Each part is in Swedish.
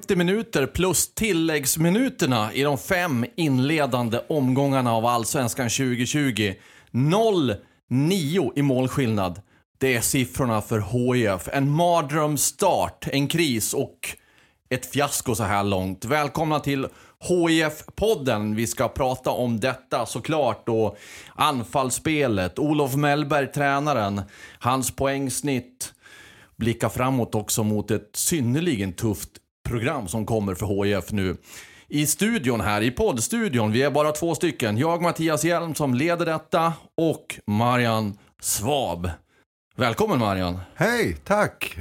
50 minuter plus tilläggsminuterna i de fem inledande omgångarna av Allsvenskan 2020. 0-9 i målskillnad. Det är siffrorna för HIF. En mardrömsstart, en kris och ett fiasko så här långt. Välkomna till HIF-podden. Vi ska prata om detta såklart och anfallsspelet. Olof Mellberg, tränaren, hans poängsnitt. Blicka framåt också mot ett synnerligen tufft program som kommer för HIF nu. I studion här, i poddstudion, vi är bara två stycken. Jag, Mattias Hjelm, som leder detta och Marian Svab. Välkommen Marian. Hej, tack.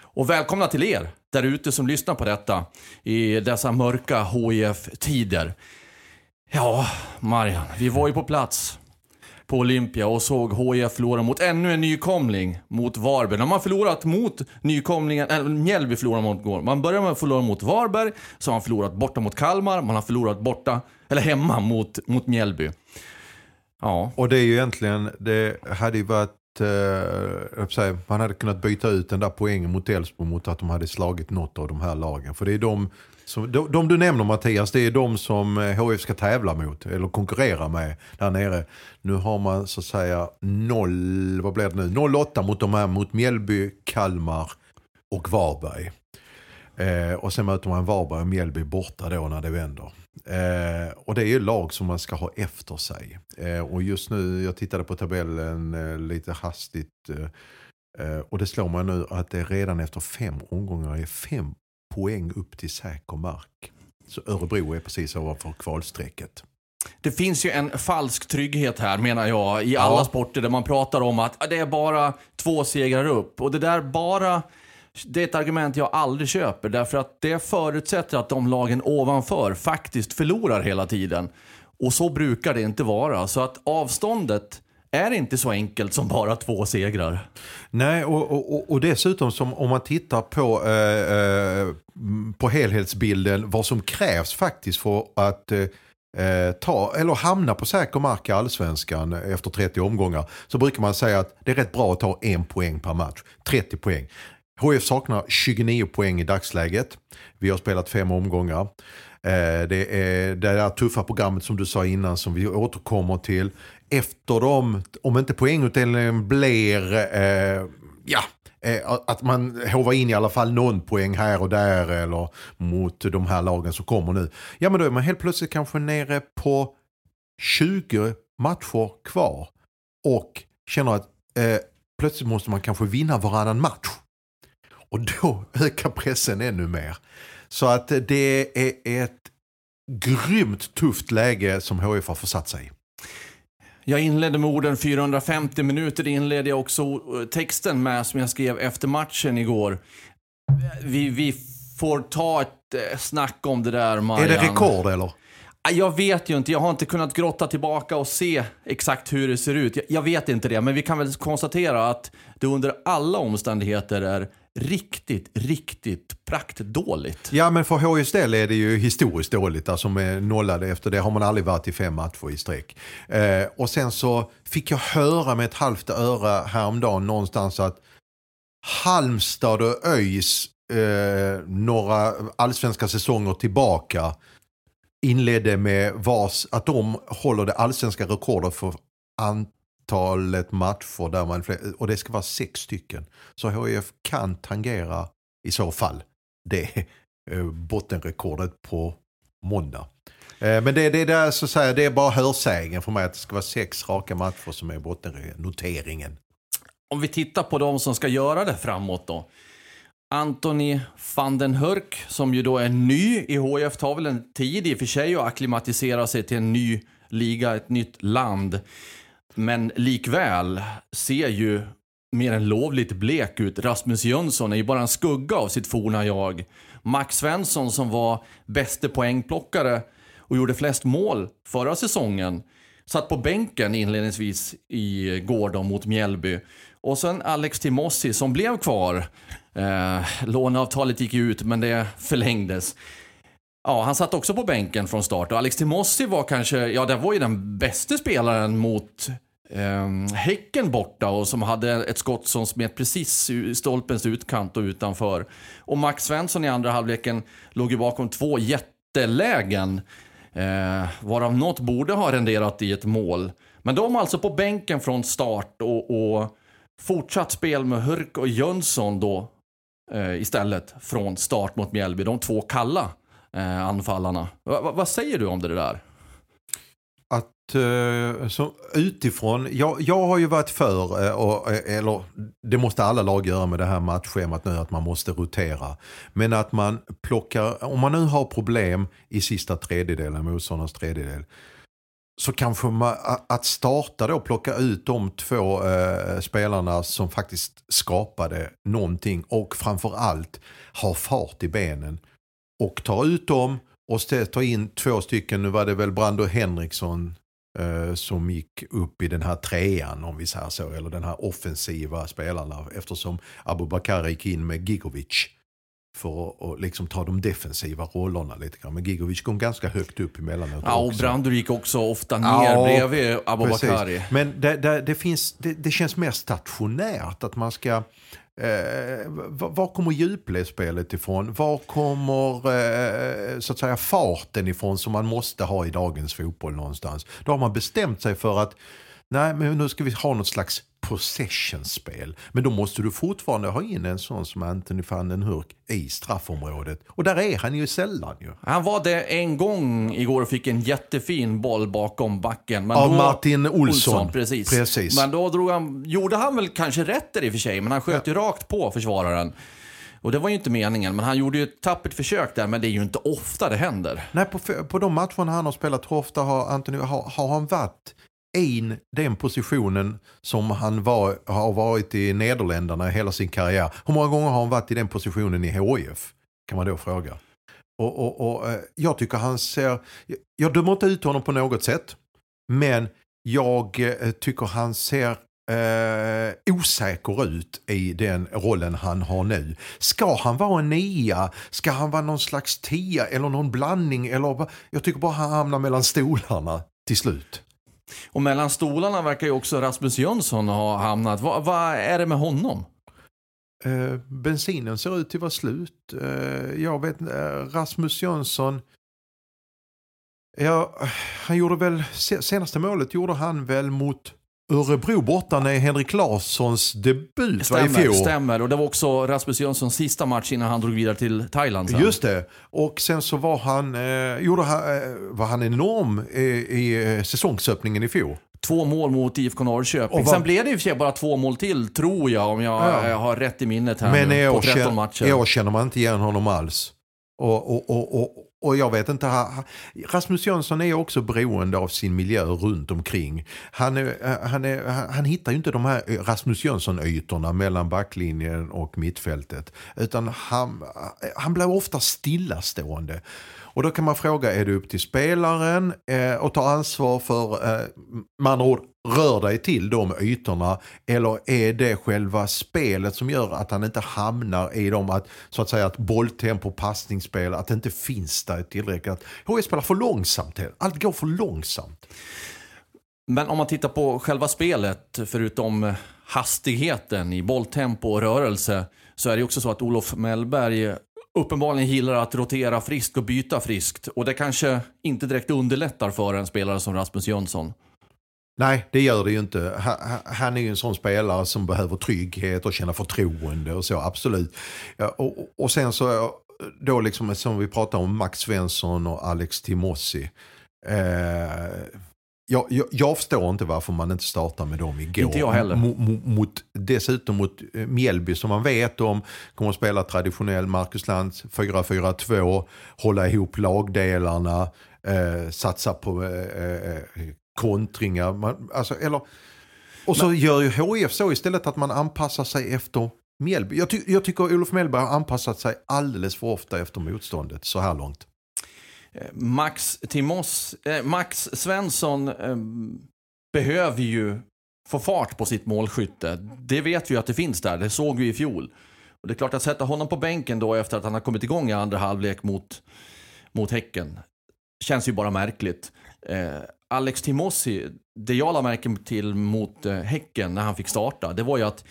Och välkomna till er där ute som lyssnar på detta i dessa mörka HIF-tider. Ja, Marian, vi var ju på plats på Olympia och såg HIF förlora mot ännu en nykomling, mot Varberg. De har förlorat mot nykomlingen, eller Mjällby förlorade mot går. Man börjar med att förlora mot Varberg, så har man förlorat borta mot Kalmar, man har förlorat borta, eller hemma mot, mot Mjällby. Ja. Och det är ju egentligen, det hade ju varit, eh, man hade kunnat byta ut den där poängen mot Elfsborg mot att de hade slagit något av de här lagen. För det är de, så de, de du nämner Mattias, det är de som eh, HF ska tävla mot eller konkurrera med där nere. Nu har man så att säga 0, vad blir det nu? 0-8 mot de här, mot Mjällby, Kalmar och Varberg. Eh, och sen möter man Varberg och Mjällby borta då när det vänder. Eh, och det är ju lag som man ska ha efter sig. Eh, och just nu, jag tittade på tabellen eh, lite hastigt. eh, eh och det slår mig nu att det redan efter fem omgångar är fem poäng upp till säker mark. Så Örebro är precis ovanför kvalstrecket. Det finns ju en falsk trygghet här menar jag i alla Ja. sporter där man pratar om att det är bara två segrar upp. Och det där bara, det är ett argument jag aldrig köper därför att det förutsätter att de lagen ovanför faktiskt förlorar hela tiden. Och så brukar det inte vara. Så att avståndet är inte så enkelt som bara två segrar. Nej, och, och, och- dessutom som om man tittar på, eh, eh, på helhetsbilden vad som krävs faktiskt för att eh, eh, ta, eller hamna på säker mark i allsvenskan efter 30 omgångar så brukar man säga att det är rätt bra att ta en poäng per match. 30 poäng. HF saknar 29 poäng i dagsläget. Vi har spelat fem omgångar. Eh, Det är det där tuffa programmet som du sa innan som vi återkommer till. Efter dem, om inte poängutdelningen blir, eh, ja, eh, att man hovar in i alla fall någon poäng här och där eller mot de här lagen som kommer nu. Ja men då är man helt plötsligt kanske nere på 20 matcher kvar och känner att eh, plötsligt måste man kanske vinna varannan match. Och då ökar pressen ännu mer. Så att det är ett grymt tufft läge som HIF har försatt sig i. Jag inledde med orden 450 minuter. Det inledde jag också eh, texten med som jag skrev efter matchen igår. Vi, vi får ta ett eh, snack om det där, Marian. Är det rekord eller? Ah, Jag vet ju inte. Jag har inte kunnat grotta tillbaka och se exakt hur det ser ut. Jag, jag vet inte det, men vi kan väl konstatera att det under alla omständigheter är riktigt, riktigt praktdåligt. Ja men för HSL del är det ju historiskt dåligt. Alltså med nollade efter det har man aldrig varit i fem matcher i sträck. Eh, och sen så fick jag höra med ett halvt öra häromdagen någonstans att Halmstad och ÖIS eh, några allsvenska säsonger tillbaka inledde med vars, att de håller det allsvenska rekordet för antalet matcher där man, och det ska vara sex stycken. Så HIF kan tangera i så fall det eh, bottenrekordet på måndag. Eh, men det, det, där, så att säga, det är bara hörsägen för mig att det ska vara sex raka matcher som är bottennoteringen. Om vi tittar på de som ska göra det framåt då. Anthony van den Hurk, som ju då är ny i HIF, tar väl en tid i och för sig att acklimatisera sig till en ny liga, ett nytt land. Men likväl ser ju mer än lovligt blek ut. Rasmus Jönsson är ju bara en skugga av sitt forna jag. Max Svensson som var bäste poängplockare och gjorde flest mål förra säsongen. Satt på bänken inledningsvis i går mot Mjällby. Och sen Alex Timossi som blev kvar. Eh, låneavtalet gick ut men det förlängdes. Ja, han satt också på bänken från start och Alex Timossi var kanske, ja det var ju den bästa spelaren mot eh, Häcken borta och som hade ett skott som smet precis i stolpens utkant och utanför. Och Max Svensson i andra halvleken låg ju bakom två jättelägen. Eh, varav något borde ha renderat i ett mål. Men de alltså på bänken från start och, och fortsatt spel med Hurk och Jönsson då eh, istället från start mot Mjällby. De två kalla eh, anfallarna. Va, va, vad säger du om det där? Att eh, så utifrån, jag, jag har ju varit för, eh, och, eh, eller det måste alla lag göra med det här matchschemat nu, att man måste rotera. Men att man plockar, om man nu har problem i sista tredjedelen, motståndarens tredjedel, så kanske man, att starta då, plocka ut de två eh, spelarna som faktiskt skapade någonting och framförallt har fart i benen. Och tar ut dem och tar in två stycken, nu var det väl Brando Henriksson eh, som gick upp i den här trean om vi säger så, eller den här offensiva spelarna eftersom Abubakar gick in med Gigovic för att liksom ta de defensiva rollerna lite grann. Men Gigovic kom ganska högt upp emellanåt Ja, och Brandur gick också ofta ner ja, bredvid Abubakari. Men det, det, det, finns, det, det känns mer stationärt att man ska Eh, eh, var kommer djupledsspelet ifrån? Var kommer eh, så att säga farten ifrån som man måste ha i dagens fotboll någonstans? Då har man bestämt sig för att nej men nu ska vi ha något slags possession-spel. Men då måste du fortfarande ha in en sån som Anthony van den Hurk i straffområdet. Och där är han ju sällan ju. Han var det en gång igår och fick en jättefin boll bakom backen. Men Av då, Martin Olsson. Olsson precis. precis. Men då drog han, gjorde han väl kanske rätt där i och för sig, men han sköt ja. ju rakt på försvararen. Och det var ju inte meningen, men han gjorde ju ett tappert försök där, men det är ju inte ofta det händer. Nej, på, på de matcherna han har spelat, hur ofta har, Anthony, har, har han varit in den positionen som han var, har varit i Nederländerna hela sin karriär. Hur många gånger har han varit i den positionen i HIF? Kan man då fråga. Och, och, och eh, Jag tycker han ser, jag dömer inte ut honom på något sätt. Men jag eh, tycker han ser eh, osäker ut i den rollen han har nu. Ska han vara en nia? Ska han vara någon slags tia eller någon blandning? Eller, jag tycker bara han hamnar mellan stolarna till slut. Och mellan stolarna verkar ju också Rasmus Jönsson ha hamnat. Vad, va är det med honom? Eh, bensinen ser ut att vara slut. Eh, jag vet eh, Rasmus Jönsson. Ja, han gjorde väl, senaste målet gjorde han väl mot Örebro borta när Henrik Larssons debut stämmer, var i fjol. Stämmer, och det var också Rasmus Jönssons sista match innan han drog vidare till Thailand. Sen. Just det, och sen så var han, eh, gjorde han, eh, var han enorm i, i eh, säsongsöppningen i fjol. Två mål mot IFK Norrköping. Var... Sen blev det i och för sig bara två mål till, tror jag, om jag ja. har rätt i minnet här Men nu, på 13 känner, matcher. i år känner man inte igen honom alls. Och, och, och, och, och jag vet inte, Rasmus Jönsson är också beroende av sin miljö runt omkring. Han, är, eh, han, är, eh, han hittar ju inte de här eh, Rasmus Jönsson-ytorna mellan backlinjen och mittfältet. Utan han, han blir ofta stillastående. Och då kan man fråga, är det upp till spelaren eh, att ta ansvar för, eh, med andra ord, rör dig till de ytorna eller är det själva spelet som gör att han inte hamnar i dem att så att säga att bolltempo, passningsspel, att det inte finns där tillräckligt. HIF spelar för långsamt, allt går för långsamt. Men om man tittar på själva spelet, förutom hastigheten i bolltempo och rörelse, så är det också så att Olof Mellberg uppenbarligen gillar att rotera friskt och byta friskt. Och det kanske inte direkt underlättar för en spelare som Rasmus Jönsson. Nej, det gör det ju inte. Han är ju en sån spelare som behöver trygghet och känna förtroende och så, absolut. och, och sen så, då liksom som vi pratar om Max Svensson och Alex Timossi. Eh, jag, jag, jag förstår inte varför man inte startar med dem igår. Inte jag heller. Mo- mo- Mot, dessutom mot eh, Mjällby som man vet om kommer att spela traditionell Marcus Lantz 4-4-2, hålla ihop lagdelarna, eh, satsa på eh, eh, kontringar. Man, alltså, eller, och så gör ju HIF så istället att man anpassar sig efter Mjällby. Jag, ty, jag tycker Olof Mellberg har anpassat sig alldeles för ofta efter motståndet så här långt. Max, Timos, eh, Max Svensson eh, behöver ju få fart på sitt målskytte. Det vet vi ju att det finns där, det såg vi i fjol. Och det är klart att sätta honom på bänken då efter att han har kommit igång i andra halvlek mot, mot Häcken känns ju bara märkligt. Eh, Alex Timossi, det jag la märke till mot eh, Häcken när han fick starta, det var ju att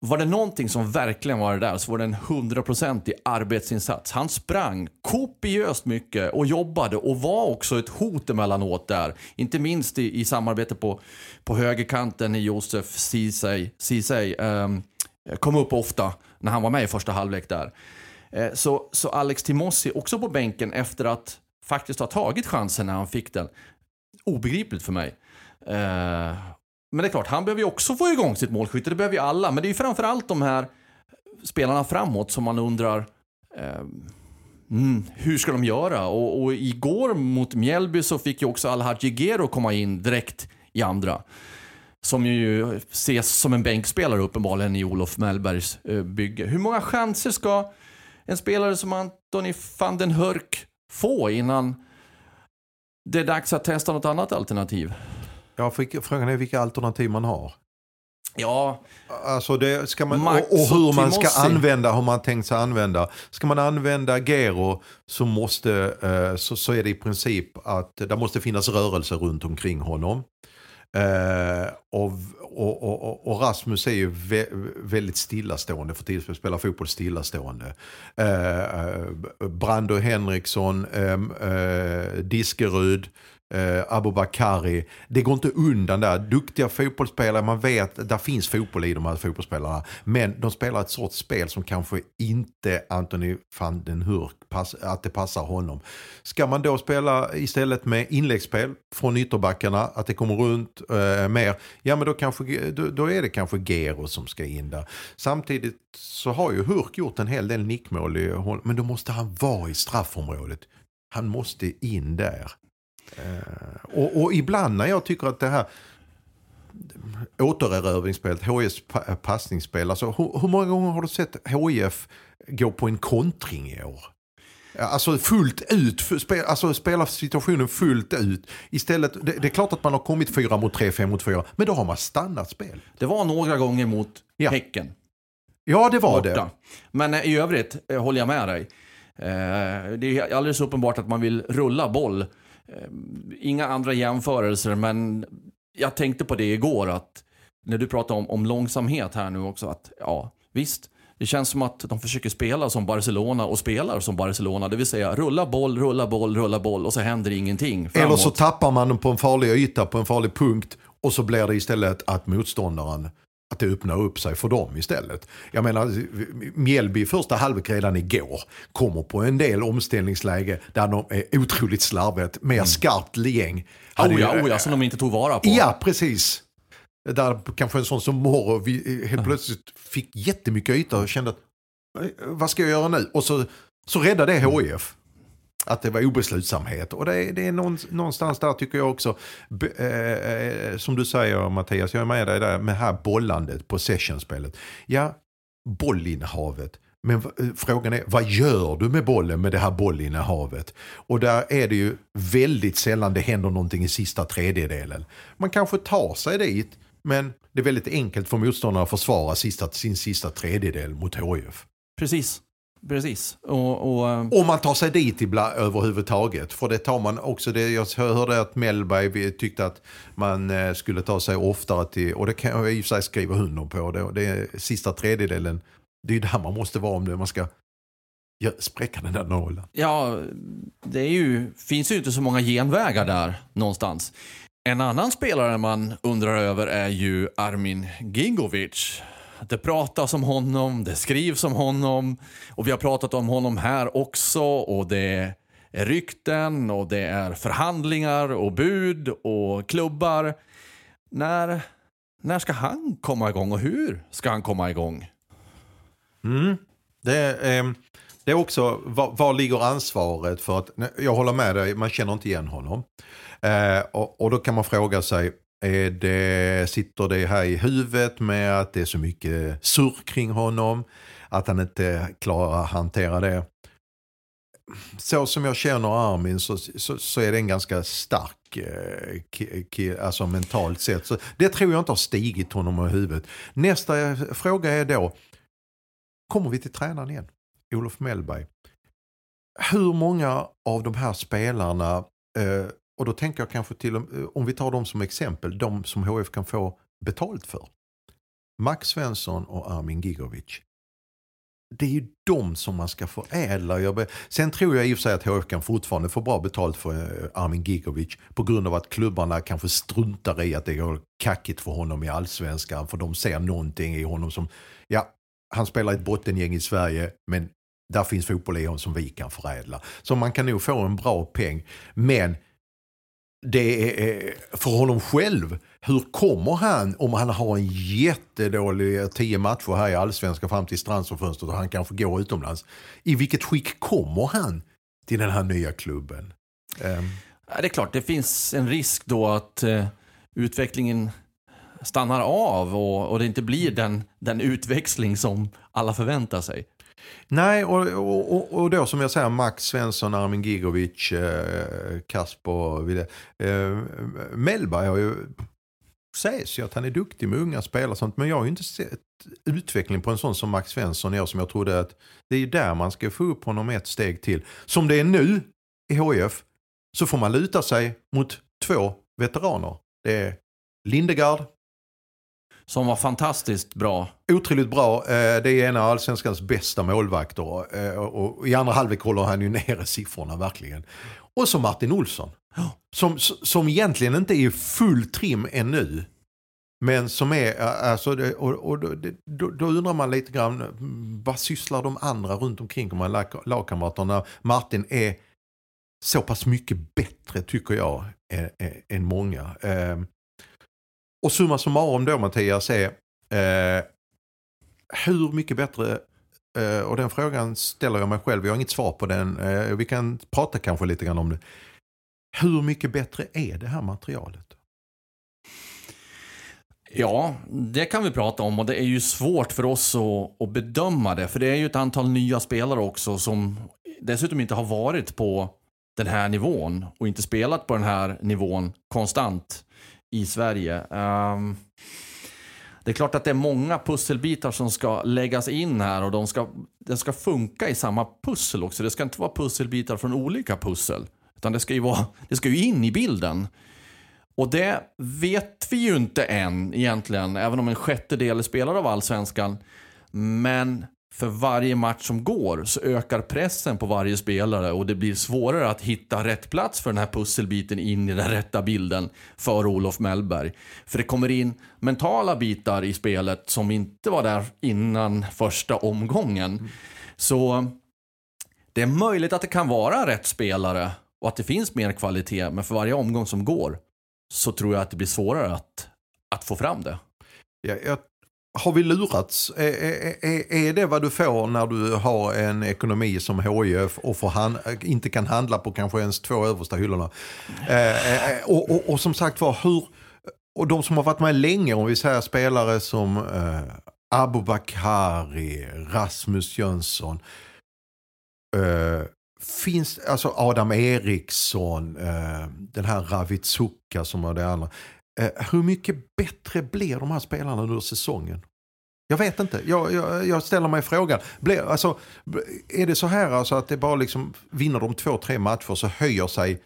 var det någonting som verkligen var det där så var det en hundraprocentig arbetsinsats. Han sprang kopiöst mycket och jobbade och var också ett hot emellanåt där. Inte minst i, i samarbete på, på högerkanten i Josef Ceesay. Ceesay um, kom upp ofta när han var med i första halvlek där. Eh, så, så Alex Timossi också på bänken efter att faktiskt ha tagit chansen när han fick den. Obegripligt för mig. Eh, men det är klart, han behöver ju också få igång sitt målskytte. Det behöver ju alla. Men det är ju framförallt de här spelarna framåt som man undrar eh, mm, hur ska de göra? Och, och igår mot Mjällby så fick ju också Alhaji Gero komma in direkt i andra. Som ju ses som en bänkspelare uppenbarligen i Olof Mellbergs eh, bygge. Hur många chanser ska en spelare som Antoni van den Hörk få innan det är dags att testa något annat alternativ? Ja, frågan är vilka alternativ man har. Ja, Alltså det ska man, Max och, och hur man ska använda, hur man tänkt sig använda. Ska man använda Gero så, måste, eh, så, så är det i princip att det måste finnas rörelse runt omkring honom. Eh, och, och, och, och Rasmus är ju vä- väldigt stillastående för tillfället, spelar fotboll stillastående. Eh, Brando Henriksson, eh, Diskerud, eh, Abubakari. Det går inte undan där. Duktiga fotbollsspelare, man vet att där finns fotboll i de här fotbollsspelarna. Men de spelar ett sorts spel som kanske inte Anthony van den Hurk, pass, att det passar honom. Ska man då spela istället med inläggsspel från ytterbackarna, att det kommer runt eh, mer, ja men då, kanske, då, då är det kanske Gero som ska in där. Samtidigt så har ju Hurk gjort en hel del nickmål, i, men då måste han vara i straffområdet. Han måste in där. Eh, och, och ibland när jag tycker att det här återerövringsspelet, HIFs pa- passningsspel, alltså hur, hur många gånger har du sett HIF gå på en kontring i år? Alltså fullt ut, f- spe, alltså spela situationen fullt ut. Istället, det, det är klart att man har kommit fyra mot tre, fem mot fyra, men då har man stannat spel. det var några gånger mot Ja. Häcken. Ja, det var borta. det. Men eh, i övrigt eh, håller jag med dig. Eh, det är alldeles uppenbart att man vill rulla boll. Eh, inga andra jämförelser, men jag tänkte på det igår att när du pratar om, om långsamhet här nu också, att ja, visst. Det känns som att de försöker spela som Barcelona och spelar som Barcelona. Det vill säga rulla boll, rulla boll, rulla boll och så händer ingenting. Framåt. Eller så tappar man på en farlig yta, på en farlig punkt och så blir det istället att motståndaren att det öppnar upp sig för dem istället. Jag menar, Mjällby första halvlek redan igår kommer på en del omställningsläge där de är otroligt slarvigt, mer skarpt gäng. Oh ja, oh ja, som de inte tog vara på. Ja, precis. Där kanske en sån som Morro vi helt plötsligt fick jättemycket yta och kände att "Eh, vad ska jag göra nu? Och så, så räddade det HIF. Att det var obeslutsamhet. Och det är, det är någonstans där tycker jag också, eh, eh, som du säger Mattias, jag är med dig där med det här bollandet, possession-spelet. Ja, bollinnehavet. Men eh, frågan är, vad gör du med bollen med det här bollinnehavet? Och där är det ju väldigt sällan det händer någonting i sista tredjedelen. Man kanske tar sig dit, men det är väldigt enkelt för motståndarna att försvara sista, sin sista tredjedel mot HIF. Precis. Precis. Och, och, eh, Om man tar sig dit ibland överhuvudtaget. För det tar man också, det, jag hörde att Mellberg tyckte att man eh, skulle ta sig oftare till, och det kan jag i och för sig skriva under på, det, det är sista tredjedelen, det är där man måste vara om det, man ska ja, spräcka den där nålen. Ja, det är ju, finns ju inte så många genvägar där någonstans. En annan spelare man undrar över är ju Armin Gingovic. Det pratas om honom, det skrivs om honom och vi har pratat om honom här också och det är rykten och det är förhandlingar och bud och klubbar. När, när ska han komma igång och hur ska han komma igång? Mm. Det, eh, det är också, var, var, ligger ansvaret för att, jag håller med dig, man känner inte igen honom. Eh, och, och, då kan man fråga sig, är det, sitter det här i huvudet med att det är så mycket surr kring honom? Att han inte klarar att hantera det? Så som jag känner Armin så, så, så är det en ganska stark eh, alltså mentalt sett. Så det tror jag inte har stigit honom i huvudet. Nästa fråga är då, kommer vi till tränaren igen? Olof Mellberg. Hur många av de här spelarna, eh, och då tänker jag kanske till eh, om vi tar dem som exempel, de som HF kan få betalt för. Max Svensson och Armin Gigovic. Det är ju de som man ska förädla. Sen tror jag i och för sig att HF kan fortfarande få bra betalt för eh, Armin Gigovic på grund av att klubbarna kanske struntar i att det går kackigt för honom i allsvenskan för de ser någonting i honom som, ja, han spelar ett bottengäng i Sverige men där finns fotboll i honom som vi kan förädla. Så man kan nog få en bra peng. Men det är eh, för honom själv. Hur kommer han om han har en jättedålig eh, tio matcher här i allsvenskan fram till transferfönstret och han kanske går utomlands. I vilket skick kommer han till den här nya klubben? Um. Det är klart, det finns en risk då att uh, utvecklingen stannar av och, och det inte blir den, den utväxling som alla förväntar sig. Nej, och, och, och då som jag säger Max Svensson, Armin Gigovic, eh, Kasper, eh, Mellberg har ju sägs ju att han är duktig med unga spelare sånt, men jag har ju inte sett utveckling på en sån som Max Svensson jag som jag trodde att det är där man ska få upp honom ett steg till. Som det är nu i HF så får man luta sig mot två veteraner. Det är Lindegard som var fantastiskt bra. Otroligt bra. Eh, det är en av allsvenskans bästa målvakter. Eh, och I andra halvlek håller han ju nere siffrorna verkligen. Och så Martin Olsson. Som, som egentligen inte är full trim ännu. Men som är, alltså, och, och då, då, undrar man lite grann, vad sysslar de andra runt omkring de här lagkamraterna? Martin är så pass mycket bättre tycker jag än, än många. Och summa summarum då Mattias är eh, hur mycket bättre eh, och den frågan ställer jag mig själv. Jag har inget svar på den. Eh, vi kan prata kanske lite grann om det. Hur mycket bättre är det här materialet? Ja, det kan vi prata om och det är ju svårt för oss att, att, bedöma det. För det är ju ett antal nya spelare också som dessutom inte har varit på den här nivån och inte spelat på den här nivån konstant i Sverige. Um, det är klart att det är många pusselbitar som ska läggas in här och de ska, det ska funka i samma pussel också. Det ska inte vara pusselbitar från olika pussel. Utan det ska ju, vara, det ska ju in i bilden. Och det vet vi ju inte än egentligen, även om en sjättedel är spelare av allsvenskan. Men för varje match som går så ökar pressen på varje spelare och det blir svårare att hitta rätt plats för den här pusselbiten in i den rätta bilden för Olof Mellberg. För det kommer in mentala bitar i spelet som inte var där innan första omgången. Mm. Så det är möjligt att det kan vara rätt spelare och att det finns mer kvalitet, men för varje omgång som går så tror jag att det blir svårare att, att få fram det. Jag, jag har vi lurats? Är, är, är, det vad du får när du har en ekonomi som HIF och får han, inte kan handla på kanske ens två översta hyllorna? Eh, och, och, och, som sagt var, hur, och de som har varit med länge, om vi säger spelare som eh, Abu Bakari, Rasmus Jönsson, eh, finns, alltså Adam Eriksson, eh, den här Ravitsuka som var det andra. Eh, hur mycket bättre blir de här spelarna under säsongen? Jag vet inte. Jag, jag, jag ställer mig frågan. Blir, alltså, är det så här alltså att det bara liksom vinner de två, tre matcher så höjer sig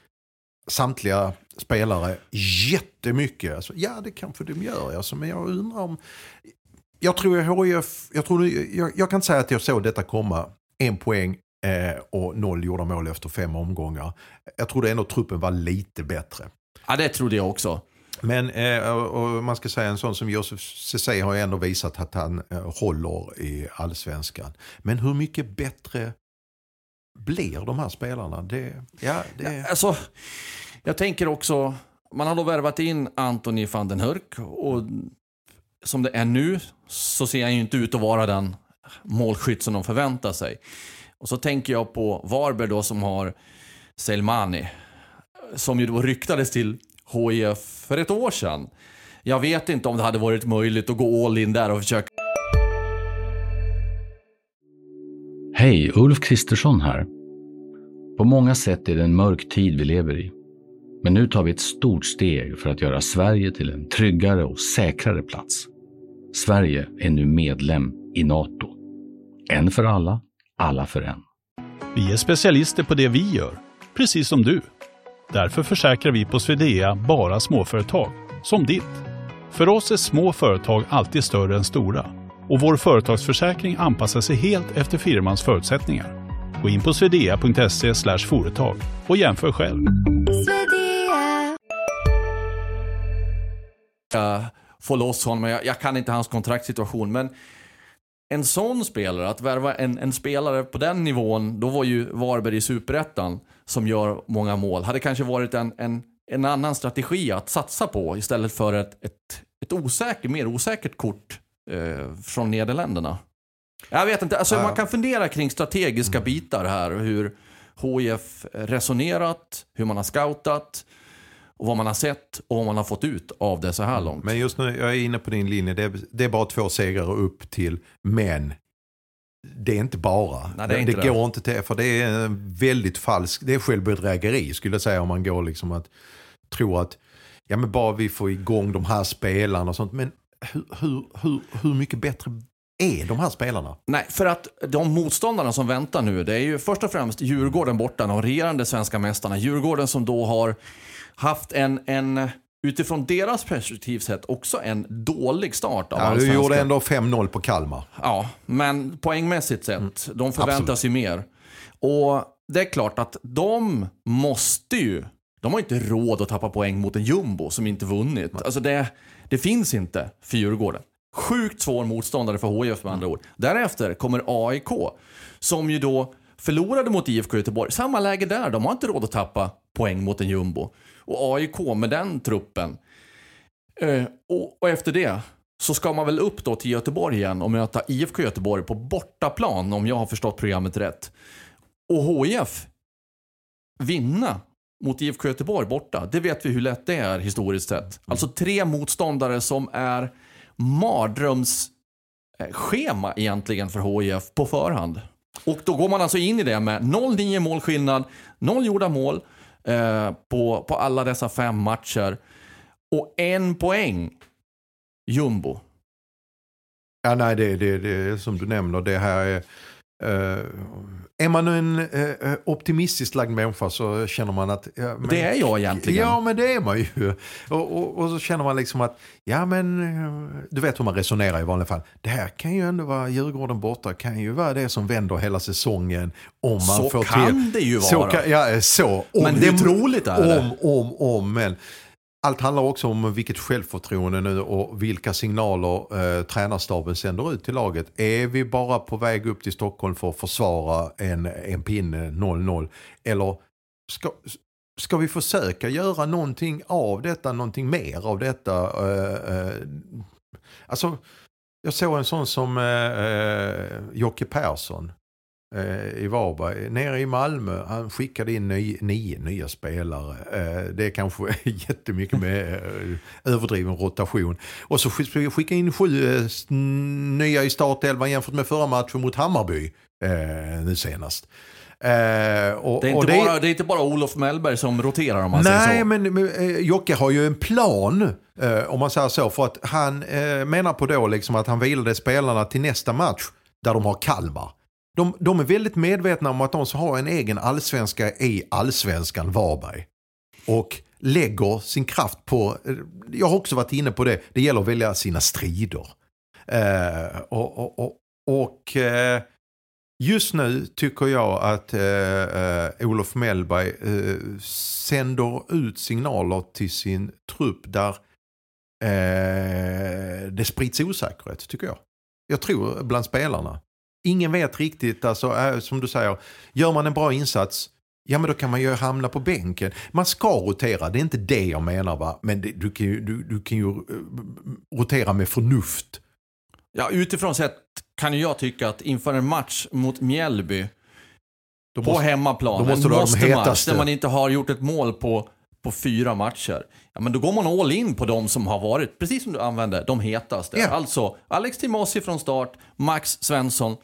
samtliga spelare jättemycket? Alltså, ja, det kanske de gör. Alltså, men jag undrar om... Jag tror HIF, jag, tror, jag, jag kan inte säga att jag såg detta komma. En poäng eh, och noll gjorda mål efter fem omgångar. Jag trodde ändå truppen var lite bättre. Ja, det trodde jag också. Men eh, och man ska säga en sån som Josef Ceesay har ju ändå visat att han eh, håller i allsvenskan. Men hur mycket bättre blir de här spelarna? Det, ja, det... Alltså, jag tänker också, man har då värvat in Anthony van den Hurk och som det är nu så ser han ju inte ut att vara den målskytt som de förväntar sig. Och så tänker jag på Varberg då som har Selmani. Som ju då ryktades till HIF för ett år sedan. Jag vet inte om det hade varit möjligt att gå all in där och försöka Hej, Ulf Kristersson här. På många sätt är det en mörk tid vi lever i. Men nu tar vi ett stort steg för att göra Sverige till en tryggare och säkrare plats. Sverige är nu medlem i Nato. En för alla, alla för en. Vi är specialister på det vi gör, precis som du. Därför försäkrar vi på Swedea bara småföretag, som ditt. För oss är små företag alltid större än stora och vår företagsförsäkring anpassar sig helt efter firmans förutsättningar. Gå in på swedea.se företag och jämför själv. få loss honom. Jag, jag kan inte hans kontraktssituation. Men en sån spelare, att värva en, en, spelare på den nivån, då var ju Varberg i superettan som gör många mål. Hade kanske varit en, en, en annan strategi att satsa på istället för ett, ett, ett osäkert, mer osäkert kort eh, från Nederländerna. Jag vet inte, alltså, ja. man kan fundera kring strategiska bitar här. Hur HIF resonerat, hur man har scoutat och vad man har sett och vad man har fått ut av det så här mm. långt. Men just nu, jag är inne på din linje, det är, det är bara två segrar upp till, men det är inte bara. Nej, det, inte det, går inte till, för det är väldigt falskt, det är självbedrägeri skulle jag säga om man går liksom att tro att ja men bara vi får igång de här spelarna och sånt. Men hur, hur, hur, hur mycket bättre är de här spelarna? Nej, för att de motståndarna som väntar nu, det är ju först och främst Djurgården borta, de regerande svenska mästarna. Djurgården som då har haft en, en utifrån deras perspektiv sett också en dålig start av ja, Du gjorde ändå 5-0 på Kalmar. Ja, men poängmässigt sett, mm. de förväntas ju mer. Och det är klart att de måste ju, de har inte råd att tappa poäng mot en jumbo som inte vunnit. Alltså det, det finns inte för Djurgården. Sjukt svår motståndare för HIF med andra ord. Därefter kommer AIK som ju då förlorade mot IFK Göteborg. Samma läge där, de har inte råd att tappa poäng mot en jumbo. Och AIK med den truppen. Eh, och, och, efter det så ska man väl upp då till Göteborg igen och möta IFK Göteborg på bortaplan om jag har förstått programmet rätt. Och HIF vinna mot IFK Göteborg borta, det vet vi hur lätt det är historiskt sett. Alltså tre motståndare som är mardrömsschema egentligen för HIF på förhand. Och då går man alltså in i det med 0-9 målskillnad, 0 gjorda mål eh, på, på alla dessa fem matcher. Och en poäng jumbo. Ja, nej, det, det, det som du nämner, det här är Uh, är man en uh, optimistiskt lagd människa så känner man att... Ja, men, det är jag egentligen. Ja, men det är man ju. Och, och, och, så känner man liksom att, ja men, du vet hur man resonerar i vanliga fall. Det här kan ju ändå vara, Djurgården borta kan ju vara det som vänder hela säsongen. Om man så får kan till. det ju vara. Så kan, ja, så. Om men hur troligt är det? Om, om, om, men allt handlar också om vilket självförtroende nu och vilka signaler eh, tränarstaben sänder ut till laget. Är vi bara på väg upp till Stockholm för att försvara en, en pinne 0-0? Eller ska, ska vi försöka göra någonting av detta, någonting mer av detta? Eh, eh, alltså, jag såg en sån som eh, eh Jocke Persson Eh, i Varberg. Nere i Malmö, han skickade in nio, nio nya spelare. Eh, det är kanske jättemycket med eh, överdriven rotation. Och så skickade in sju nya i startelvan jämfört med förra matchen mot Hammarby nu senast. Uh, och, det, är inte det, bara, det är inte bara Olof Mellberg som roterar om man nej, säger så. Nej, men uh, Jocke har ju en plan, uh, om man säger så. För att han menar på då liksom att han vilade spelarna till nästa match där de har Kalmar. De, de är väldigt medvetna om att de har en egen allsvenska i allsvenskan Varberg. Och lägger sin kraft på, eh, jag har också varit inne på det, det gäller att välja sina strider. Eh, och, och, och, och eh, just nu tycker jag att eh, eh Olof Mellberg eh, sänder ut signaler till sin trupp där eh, det sprids osäkerhet tycker jag. Jag tror bland spelarna ingen vet riktigt, alltså, äh, som du säger, gör man en bra insats, ja men då kan man ju hamna på bänken. Man ska rotera, det är inte det jag menar va, men det, du, kan ju, du, du kan ju uh, rotera med förnuft. Ja, utifrån sett kan jag tycka att inför en match mot Mjällby Då på måste- hemmaplan, då måste en de måste-match hetaste. där man inte har gjort ett mål på, på fyra matcher. Ja, men då går man all in på de som har varit, precis som du använde, de hetaste. Ja. Alltså Alex Timossi från start, Max Svensson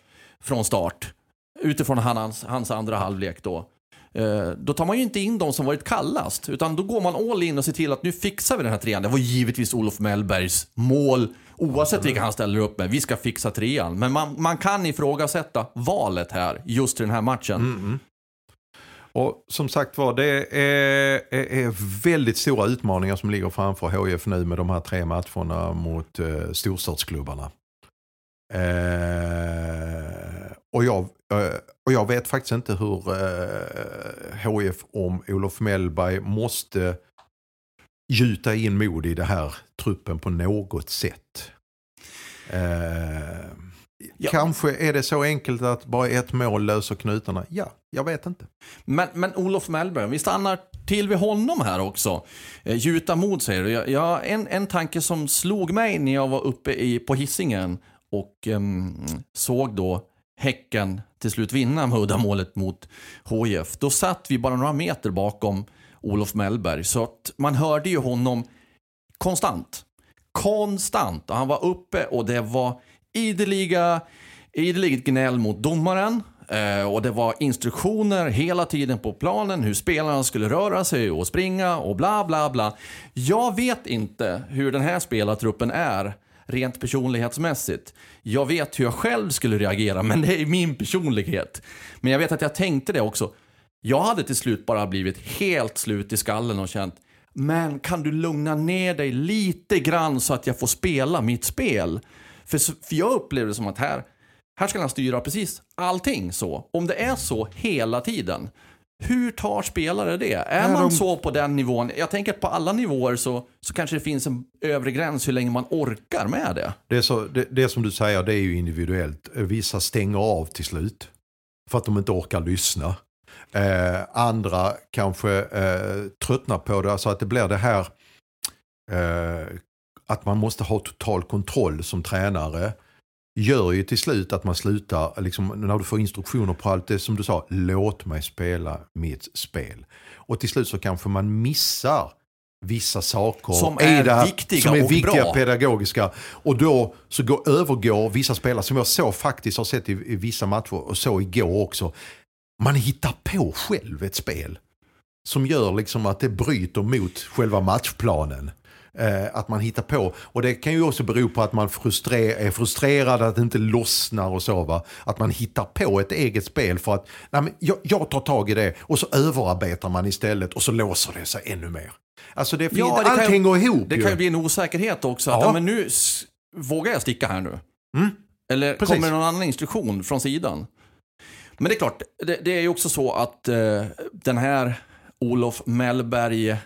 från start. Utifrån hans, hans andra halvlek då. Eh, då tar man ju inte in de som varit kallast, utan då går man all in och ser till att nu fixar vi den här trean. Det var givetvis Olof Mellbergs mål, oavsett vilka han ställer upp med. Vi ska fixa trean. Men man, man kan ifrågasätta valet här, just i den här matchen. Mm, mm. Och som sagt var, det är, är, är väldigt stora utmaningar som ligger framför HIF nu med de här tre matcherna mot eh, storstadsklubbarna. Eh, och, jag, eh, och jag vet faktiskt inte hur eh, HIF om Olof Mellberg måste gjuta in mod i det här truppen på något sätt. Eh, Ja. Kanske är det så enkelt att bara ett mål löser knutarna. Ja, jag vet inte. Men, men Olof Mellberg, vi stannar till vid honom här också. Eh, gjuta mod säger du. Jag, jag, en, en tanke som slog mig när jag var uppe i, på hissingen och ehm, såg då Häcken till slut vinna med uddamålet mot HIF. Då satt vi bara några meter bakom Olof Mellberg så att man hörde ju honom konstant. Konstant. Och han var uppe och det var ideliga, ideliget gnäll mot domaren. Eh, och det var instruktioner hela tiden på planen hur spelarna skulle röra sig och springa och bla bla bla. Jag vet inte hur den här spelartruppen är rent personlighetsmässigt. Jag vet hur jag själv skulle reagera, men det är min personlighet. Men jag vet att jag tänkte det också. Jag hade till slut bara blivit helt slut i skallen och känt men kan du lugna ner dig lite grann så att jag får spela mitt spel? För, för jag upplevde det som att här, här ska han styra precis allting så. Om det är så hela tiden, hur tar spelare det? Är Nej, man de- så på den nivån? Jag tänker att på alla nivåer så, så kanske det finns en övre gräns hur länge man orkar med det. Det, är så, det, det som du säger, det är ju individuellt. Vissa stänger av till slut. För att de inte orkar lyssna. Eh, andra kanske eh, tröttnar på det, alltså att det blir det här eh, att man måste ha total kontroll som tränare. Gör ju till slut att man slutar, liksom, när du får instruktioner på allt det som du sa, låt mig spela mitt spel. Och till slut så kanske man missar vissa saker Som är det här- viktiga som är och viktiga bra. pedagogiska. Och då så går, övergår vissa spelare, som jag så faktiskt har sett i, i vissa matcher och så igår också. Man hittar på själv ett spel. Som gör liksom att det bryter mot själva matchplanen. Eh, att man hittar på. Och det kan ju också bero på att man frustre- är frustrerad, att det inte lossnar och så. Va? Att man hittar på ett eget spel för att nej, men jag, jag tar tag i det och så överarbetar man istället och så låser det sig ännu mer. Alltså det, finns, Ja, det kan allt ju- hänger ihop Det ju. kan ju bli en osäkerhet också. Att, Ja. ja. men nu vågar jag sticka här nu. Mm. Eller Precis. kommer det någon annan instruktion från sidan? Men det är klart, det, det är ju också så att eh, den här Olof Mellberg, eh,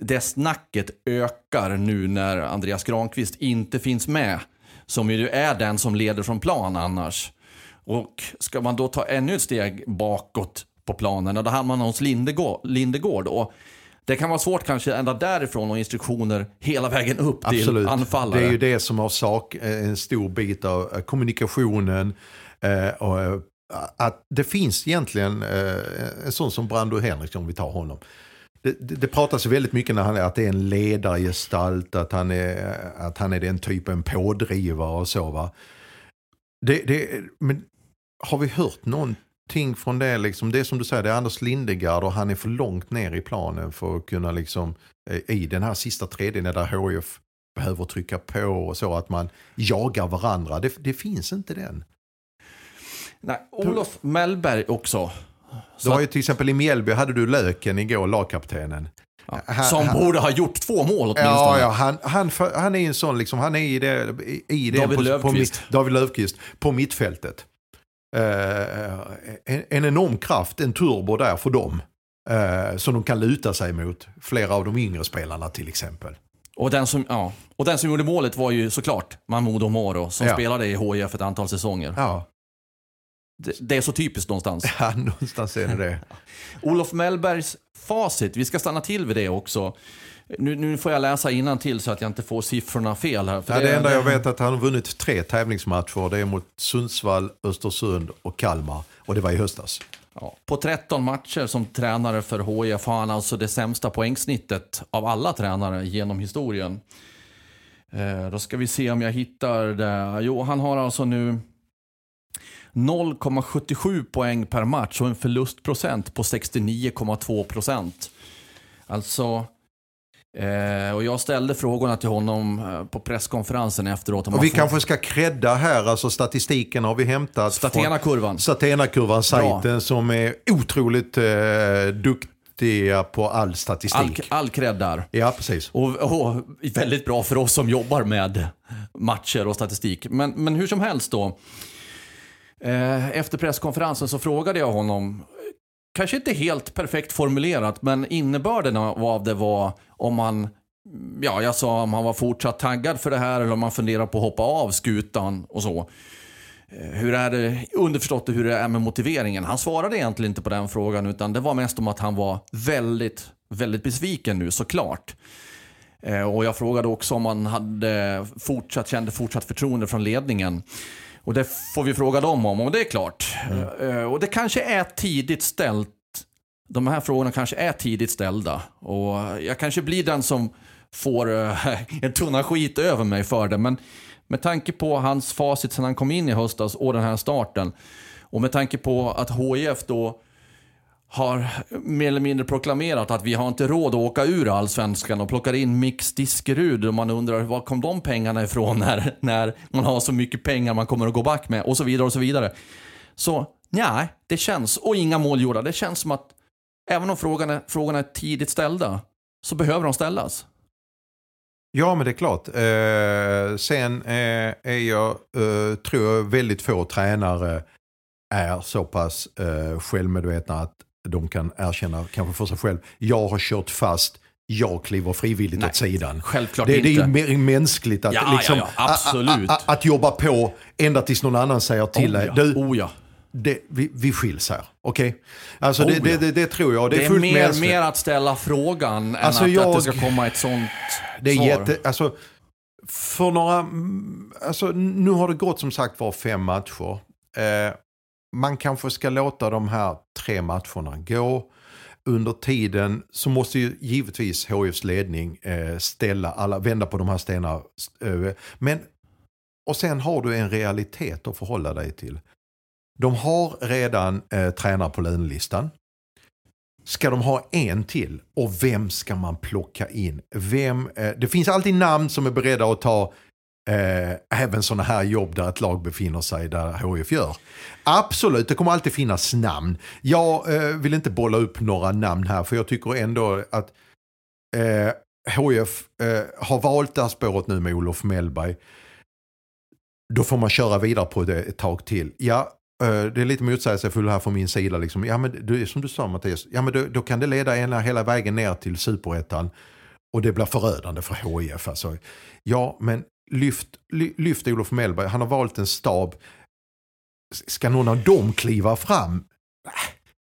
det snacket ökar nu när Andreas Granqvist inte finns med. Som ju är den som leder från plan annars. Och ska man då ta ännu ett steg bakåt på planen, och då hamnar man hos Lindegård. Lindegård och det kan vara svårt kanske ända därifrån och instruktioner hela vägen upp till Absolut. anfallare. Det är ju det som har sak, en stor bit av eh, kommunikationen. Eh, och, eh, att det finns egentligen eh, en sån som Brando Henrik, om vi tar honom. Det, det, det pratas väldigt mycket när han är att det är en ledargestalt, att han är, att han är den typen pådrivare och så. Va? Det, det, men har vi hört någonting från det? Liksom, det är som du säger, det är Anders Lindegard och han är för långt ner i planen för att kunna liksom, eh, i den här sista tredjedelen där HIF behöver trycka på och så att man jagar varandra. Det, det finns inte den. Nej, Olof Mellberg också. Du har ju till exempel i Mjällby hade du Löken igår, lagkaptenen. Ja, Han- som han- borde ha gjort två mål åtminstone. Ja, ja han, han, för- han är en sån, liksom, han är i det, i- det David på, På, Löfqvist. mitt- David Löfqvist på mittfältet. Eh, en, en enorm kraft, en turbo där för dem. Eh, som de kan luta sig mot. Flera av de yngre spelarna till exempel. Och den, som, ja, och den som gjorde målet var ju såklart Mahmoud Omoro som Ja. spelade i HIF ett antal säsonger. Ja, Det, det är så typiskt någonstans. ja någonstans är det det. Olof Mellbergs facit, vi ska stanna till vid det också. Nu, nu får jag läsa till så att jag inte får siffrorna fel här. för Ja, det enda jag vet är att han har vunnit tre tävlingsmatcher. Det är mot Sundsvall, Östersund och Kalmar. Och det var i höstas. Ja, på 13 matcher som tränare för HIF har han alltså det sämsta poängsnittet av alla tränare genom historien. Eh, då ska vi se om jag hittar det. Jo, han har alltså nu 0,77 poäng per match och en förlustprocent på 69,2 procent. Alltså, eh, och jag ställde frågorna till honom eh, på presskonferensen efteråt. Och vi får- kanske ska credda här, alltså statistiken har vi hämtat Statena-kurvan. från Statena-kurvan, sajten som är otroligt eh, duktiga på all All, statistik. all cred där. Ja, precis. Och, och väldigt bra för oss som jobbar med matcher och statistik. Men, men hur som helst då. Eh, efter presskonferensen så frågade jag honom, kanske inte helt perfekt formulerat, men innebörden av det var om han, ja jag sa om han var fortsatt taggad för det här eller om han funderar på att hoppa av skutan och så. Eh, hur är det, underförstått hur det är med motiveringen. Han svarade egentligen inte på den frågan utan det var mest om att han var väldigt, väldigt besviken nu såklart. Eh, och jag frågade också om han hade fortsatt, kände fortsatt förtroende från ledningen. Och det får vi fråga dem om och det är klart. Mm. Och det kanske är tidigt ställt. De här frågorna kanske är tidigt ställda. Och jag kanske blir den som får eh, en tunna skit över mig för det. Men med tanke på hans facit sedan han kom in i höstas och den här starten. Och med tanke på att HIF då har mer eller mindre proklamerat att vi har inte råd att åka ur allsvenskan och plockar in Mix Diskerud och man undrar var kom de pengarna ifrån när, när man har så mycket pengar man kommer att gå back med och så vidare och så vidare. Så nej, det känns, och inga mål gjorda, det känns som att även om frågorna, frågorna är tidigt ställda så behöver de ställas. Ja, men det är klart. Eh, sen eh, är jag, eh, tror jag, väldigt få tränare är så pass eh, självmedvetna att de kan erkänna, kanske för sig själv, jag har kört fast, jag kliver frivilligt Nej, åt sidan. Självklart Det, det är inte. ju mer mänskligt att, Ja, liksom, ja, ja, absolut. a- a- a- att jobba på ända tills någon annan säger till oh, dig. Du, oh ja. det, vi, vi skiljs här. Okej? Alltså Oh, det, det, det, tror jag. Det är är, fullt mer, mer att ställa frågan än Alltså, att, att jag- det ska komma ett sånt Det är svar. jätte, alltså, för några, alltså nu har det gått som sagt var fem matcher. Eh, man kanske ska låta de här tre matcherna gå. Under tiden så måste ju givetvis HIFs ledning eh, ställa alla, vända på de här stenarna. Eh, men, och sen har du en realitet att förhålla dig till. De har redan eh, tränare på lönelistan. Ska de ha en till? Och vem ska man plocka in? Vem, eh, det finns alltid namn som är beredda att ta eh, även sådana här jobb där ett lag befinner sig där HIF gör. Absolut, det kommer alltid finnas namn. Jag eh, vill inte bolla upp några namn här för jag tycker ändå att eh, HIF eh, har valt det här spåret nu med Olof Mellberg. Då får man köra vidare på det ett tag till. Ja, eh, det är lite motsägelsefullt här från min sida. Liksom. Ja, men det är som du sa Mattias, ja, men då, då kan det leda ena hela vägen ner till superettan. Och det blir förödande för HIF. Alltså. Ja, men lyft, ly, lyft Olof Mellberg. Han har valt en stab. Ska någon av dem kliva fram?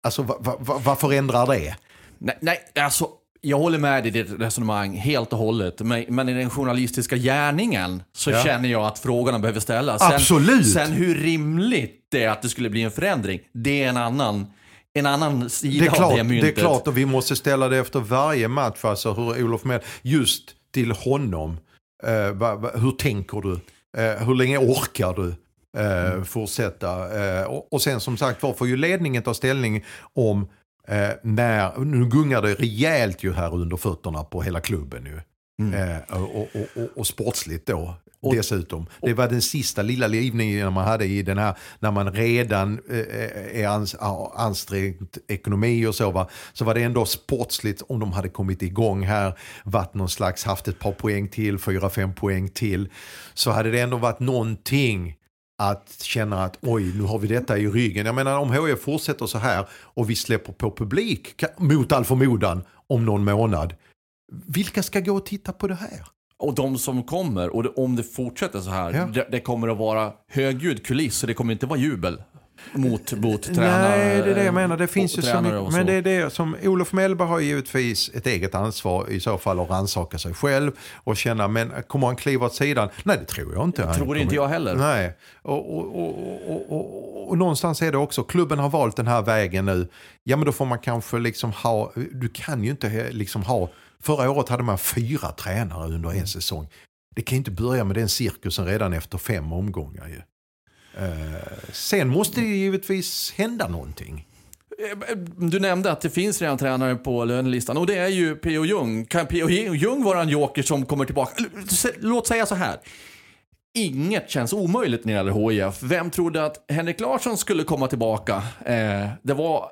Alltså vad va, va, vad förändrar det? Nej, nej, alltså jag håller med i ditt resonemang helt och hållet. Men, men i den journalistiska gärningen så Ja. känner jag att frågorna behöver ställas. Absolut. Sen hur rimligt det är att det skulle bli en förändring, det är en annan, en annan sida Det är, av klart, det det är myntet. klart och vi måste ställa det efter varje match. Alltså hur Olof Mellberg, just till honom. Eh, va, va, hur tänker du? Eh, hur länge orkar du? Eh, Fortsätta. Eh, och, och sen som sagt var får ju ledningen ta ställning om eh, när, nu gungar det rejält ju här under fötterna på hela klubben ju. Eh, och, och, och, och sportsligt då dessutom. Det var den sista lilla livningen man hade i den här, när man redan eh, är ans, ansträngt ekonomi och så va. Så var det ändå sportsligt om de hade kommit igång här, varit någon slags, haft ett par poäng till, fyra, fem poäng till. Så hade det ändå varit någonting att känna att oj, nu har vi detta i ryggen. Jag menar om HIF fortsätter så här och vi släpper på publik mot all förmodan om någon månad. Vilka ska gå och titta på det här? Och de som kommer, och det, om det fortsätter så här, Ja. det, det kommer att vara högljudd kuliss och det kommer inte vara jubel mot, mot tränare. Nej, det är det jag menar. Det finns ju så mycket. Men det är det som Olof Mellberg har givetvis ett eget ansvar i så fall att rannsaka sig själv och känna, men kommer han kliva åt sidan? Nej, det tror jag inte. Det tror inte jag heller. Nej, och, och, och, och, någonstans är det också, klubben har valt den här vägen nu. Ja, men då får man kanske liksom ha, du kan ju inte liksom ha, förra året hade man fyra tränare under en säsong. Det kan ju inte börja med den cirkusen redan efter fem omgångar ju. Eh, sen måste det givetvis hända någonting. Eh, Du nämnde att det finns redan tränare på lönelistan och det är ju P.O. Jung. Kan P.O. Jung vara en joker som kommer tillbaka? Låt säga så här. Inget känns omöjligt när det gäller HIF. Vem trodde att Henrik Larsson skulle komma tillbaka? Eh, det var...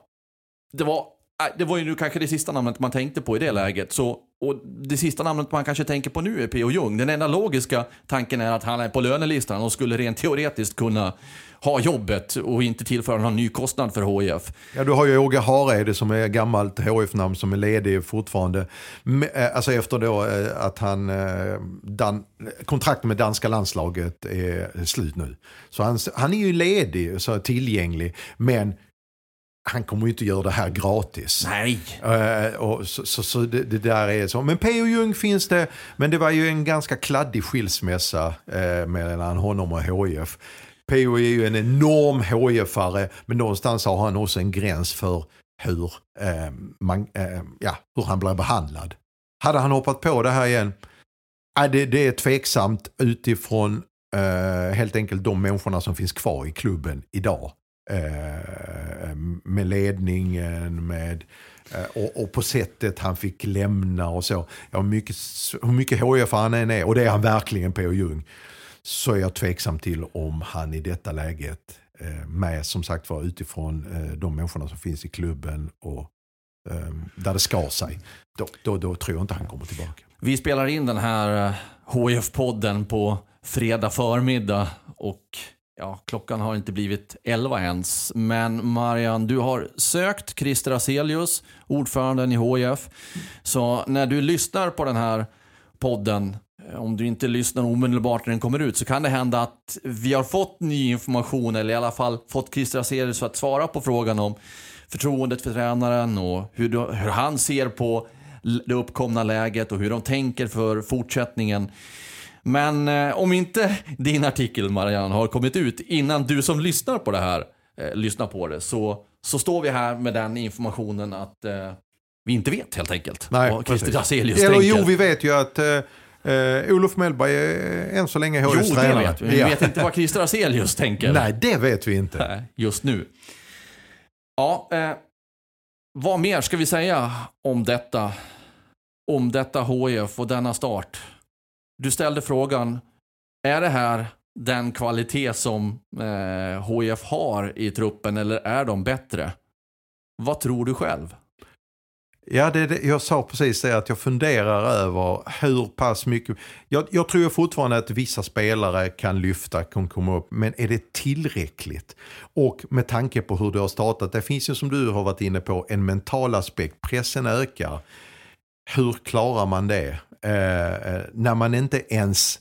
Det var Äh, det var ju nu kanske det sista namnet man tänkte på i det läget. Så, och det sista namnet man kanske tänker på nu är P.O. Jung. Den enda logiska tanken är att han är på lönelistan och skulle rent teoretiskt kunna ha jobbet och inte tillföra någon ny kostnad för HIF. Ja, du har ju Åge Hareide som är gammalt HF-namn som är ledig fortfarande. Eh, alltså efter då eh, att han, eh, dan, kontraktet med danska landslaget är slut nu. Så han, han är ju ledig, så tillgänglig. Men han kommer ju inte göra det här gratis. Nej. Eh, och så så, så det, det där är så. Men P.O. Jung finns det, men det var ju en ganska kladdig skilsmässa eh, mellan honom och HIF. P.O. är ju en enorm HIF-are, men någonstans har han också en gräns för hur, eh, man, ja, hur han blir behandlad. Hade han hoppat på det här igen? Ja, det, det är tveksamt utifrån helt enkelt de människorna som finns kvar i klubben idag. Eh, eh, med ledningen, med, eh, och, och på sättet han fick lämna och så. Ja, mycket, hur mycket HIF han än är, och det är han verkligen P.O. Ljung. så är jag tveksam till om han i detta läget eh, med som sagt var utifrån eh, de människorna som finns i klubben och eh, där det skar sig. Då, då, då tror jag inte han kommer tillbaka. Vi spelar in den här eh, HIF-podden på fredag förmiddag och ja, klockan har inte blivit 11 ens. Men Marian, du har sökt Christer Aselius, ordföranden i HIF. Så när du lyssnar på den här podden, eh, om du inte lyssnar omedelbart när den kommer ut, så kan det hända att vi har fått ny information, eller i alla fall fått Christer Aselius att svara på frågan om förtroendet för tränaren och hur, du- hur han ser på det uppkomna läget och hur de tänker för fortsättningen. Men eh, om inte din artikel Marianne har kommit ut innan du som lyssnar på det här eh, lyssnar på det så, så står vi här med den informationen att eh, vi inte vet helt enkelt vad Christer Eller tänker. jo, vi vet ju att eh, eh, Olof Mellberg är än så länge HIFs Jo, det vet vi. Vi Ja. vet inte vad Christer Aselius tänker. Nej, det vet vi inte. Nej, just nu. Ja, eh, vad mer ska vi säga om detta? Om detta HIF och denna start. Du ställde frågan, är det här den kvalitet som eh, HIF har i truppen eller är de bättre? Vad tror du själv? Ja, det, det, jag sa precis det att jag funderar över hur pass mycket. Jag, jag tror fortfarande att vissa spelare kan lyfta, kan komma upp, men är det tillräckligt? Och med tanke på hur det har startat, det finns ju som du har varit inne på en mental aspekt, pressen ökar. Hur klarar man det? Eh, eh, när man inte ens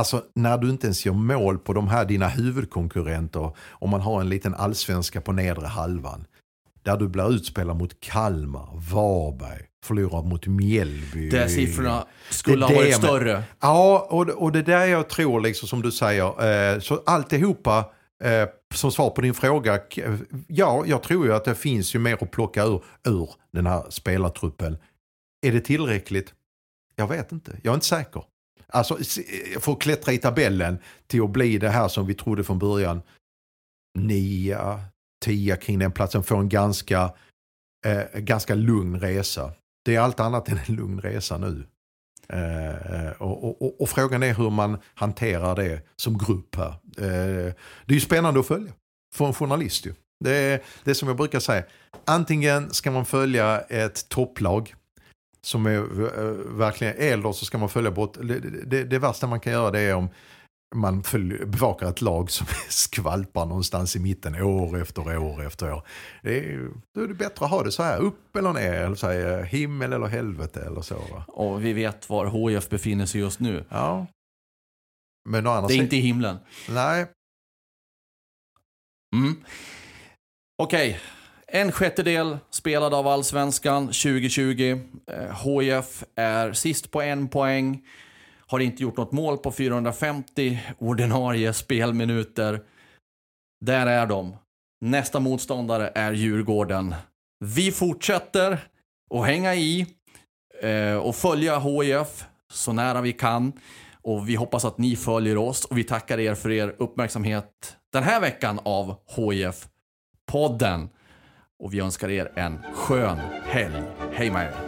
Alltså när du inte ens gör mål på de här dina huvudkonkurrenter om man har en liten allsvenska på nedre halvan. Där du blir utspelad mot Kalmar, Varberg, förlorar mot Mjällby. Där siffrorna skulle ha varit större. Ja, och, det- och det där jag tror, liksom som du säger, eh, så alltihopa eh, som svar på din fråga, ja, jag tror ju att det finns ju mer att plocka ur, ur den här spelartruppen. Är det tillräckligt? Jag vet inte, jag är inte säker. Alltså eh, för att klättra i tabellen till att bli det här som vi trodde från början, nia, tia kring den platsen, få en ganska, eh, ganska lugn resa. Det är allt annat än en lugn resa nu. Eh, eh, och, och, och, och frågan är hur man hanterar det som grupp här. Eh, det är ju spännande att följa för en journalist ju. Det är det är som jag brukar säga. Antingen ska man följa ett topplag som är eh, verkligen eller så ska man följa bort. Det, det, det värsta man kan göra det är om man följ, bevakar ett lag som skvalpar någonstans i mitten år efter år efter år. Det är, då är det bättre att ha det så här, upp eller ner, eller säga himmel eller helvete eller så. Va? Och vi vet var HIF befinner sig just nu. Ja. Men Det är inte i himlen. Nej, Mm. Okej, en sjättedel spelad av Allsvenskan 2020. Eh, HIF är sist på en poäng. Har inte gjort något mål på 450 ordinarie spelminuter. Där är de. Nästa motståndare är Djurgården. Vi fortsätter att hänga i eh, och följa HIF så nära vi kan. Och vi hoppas att ni följer oss och vi tackar er för er uppmärksamhet den här veckan av HIF-podden. Och vi önskar er en skön helg. Hej med er!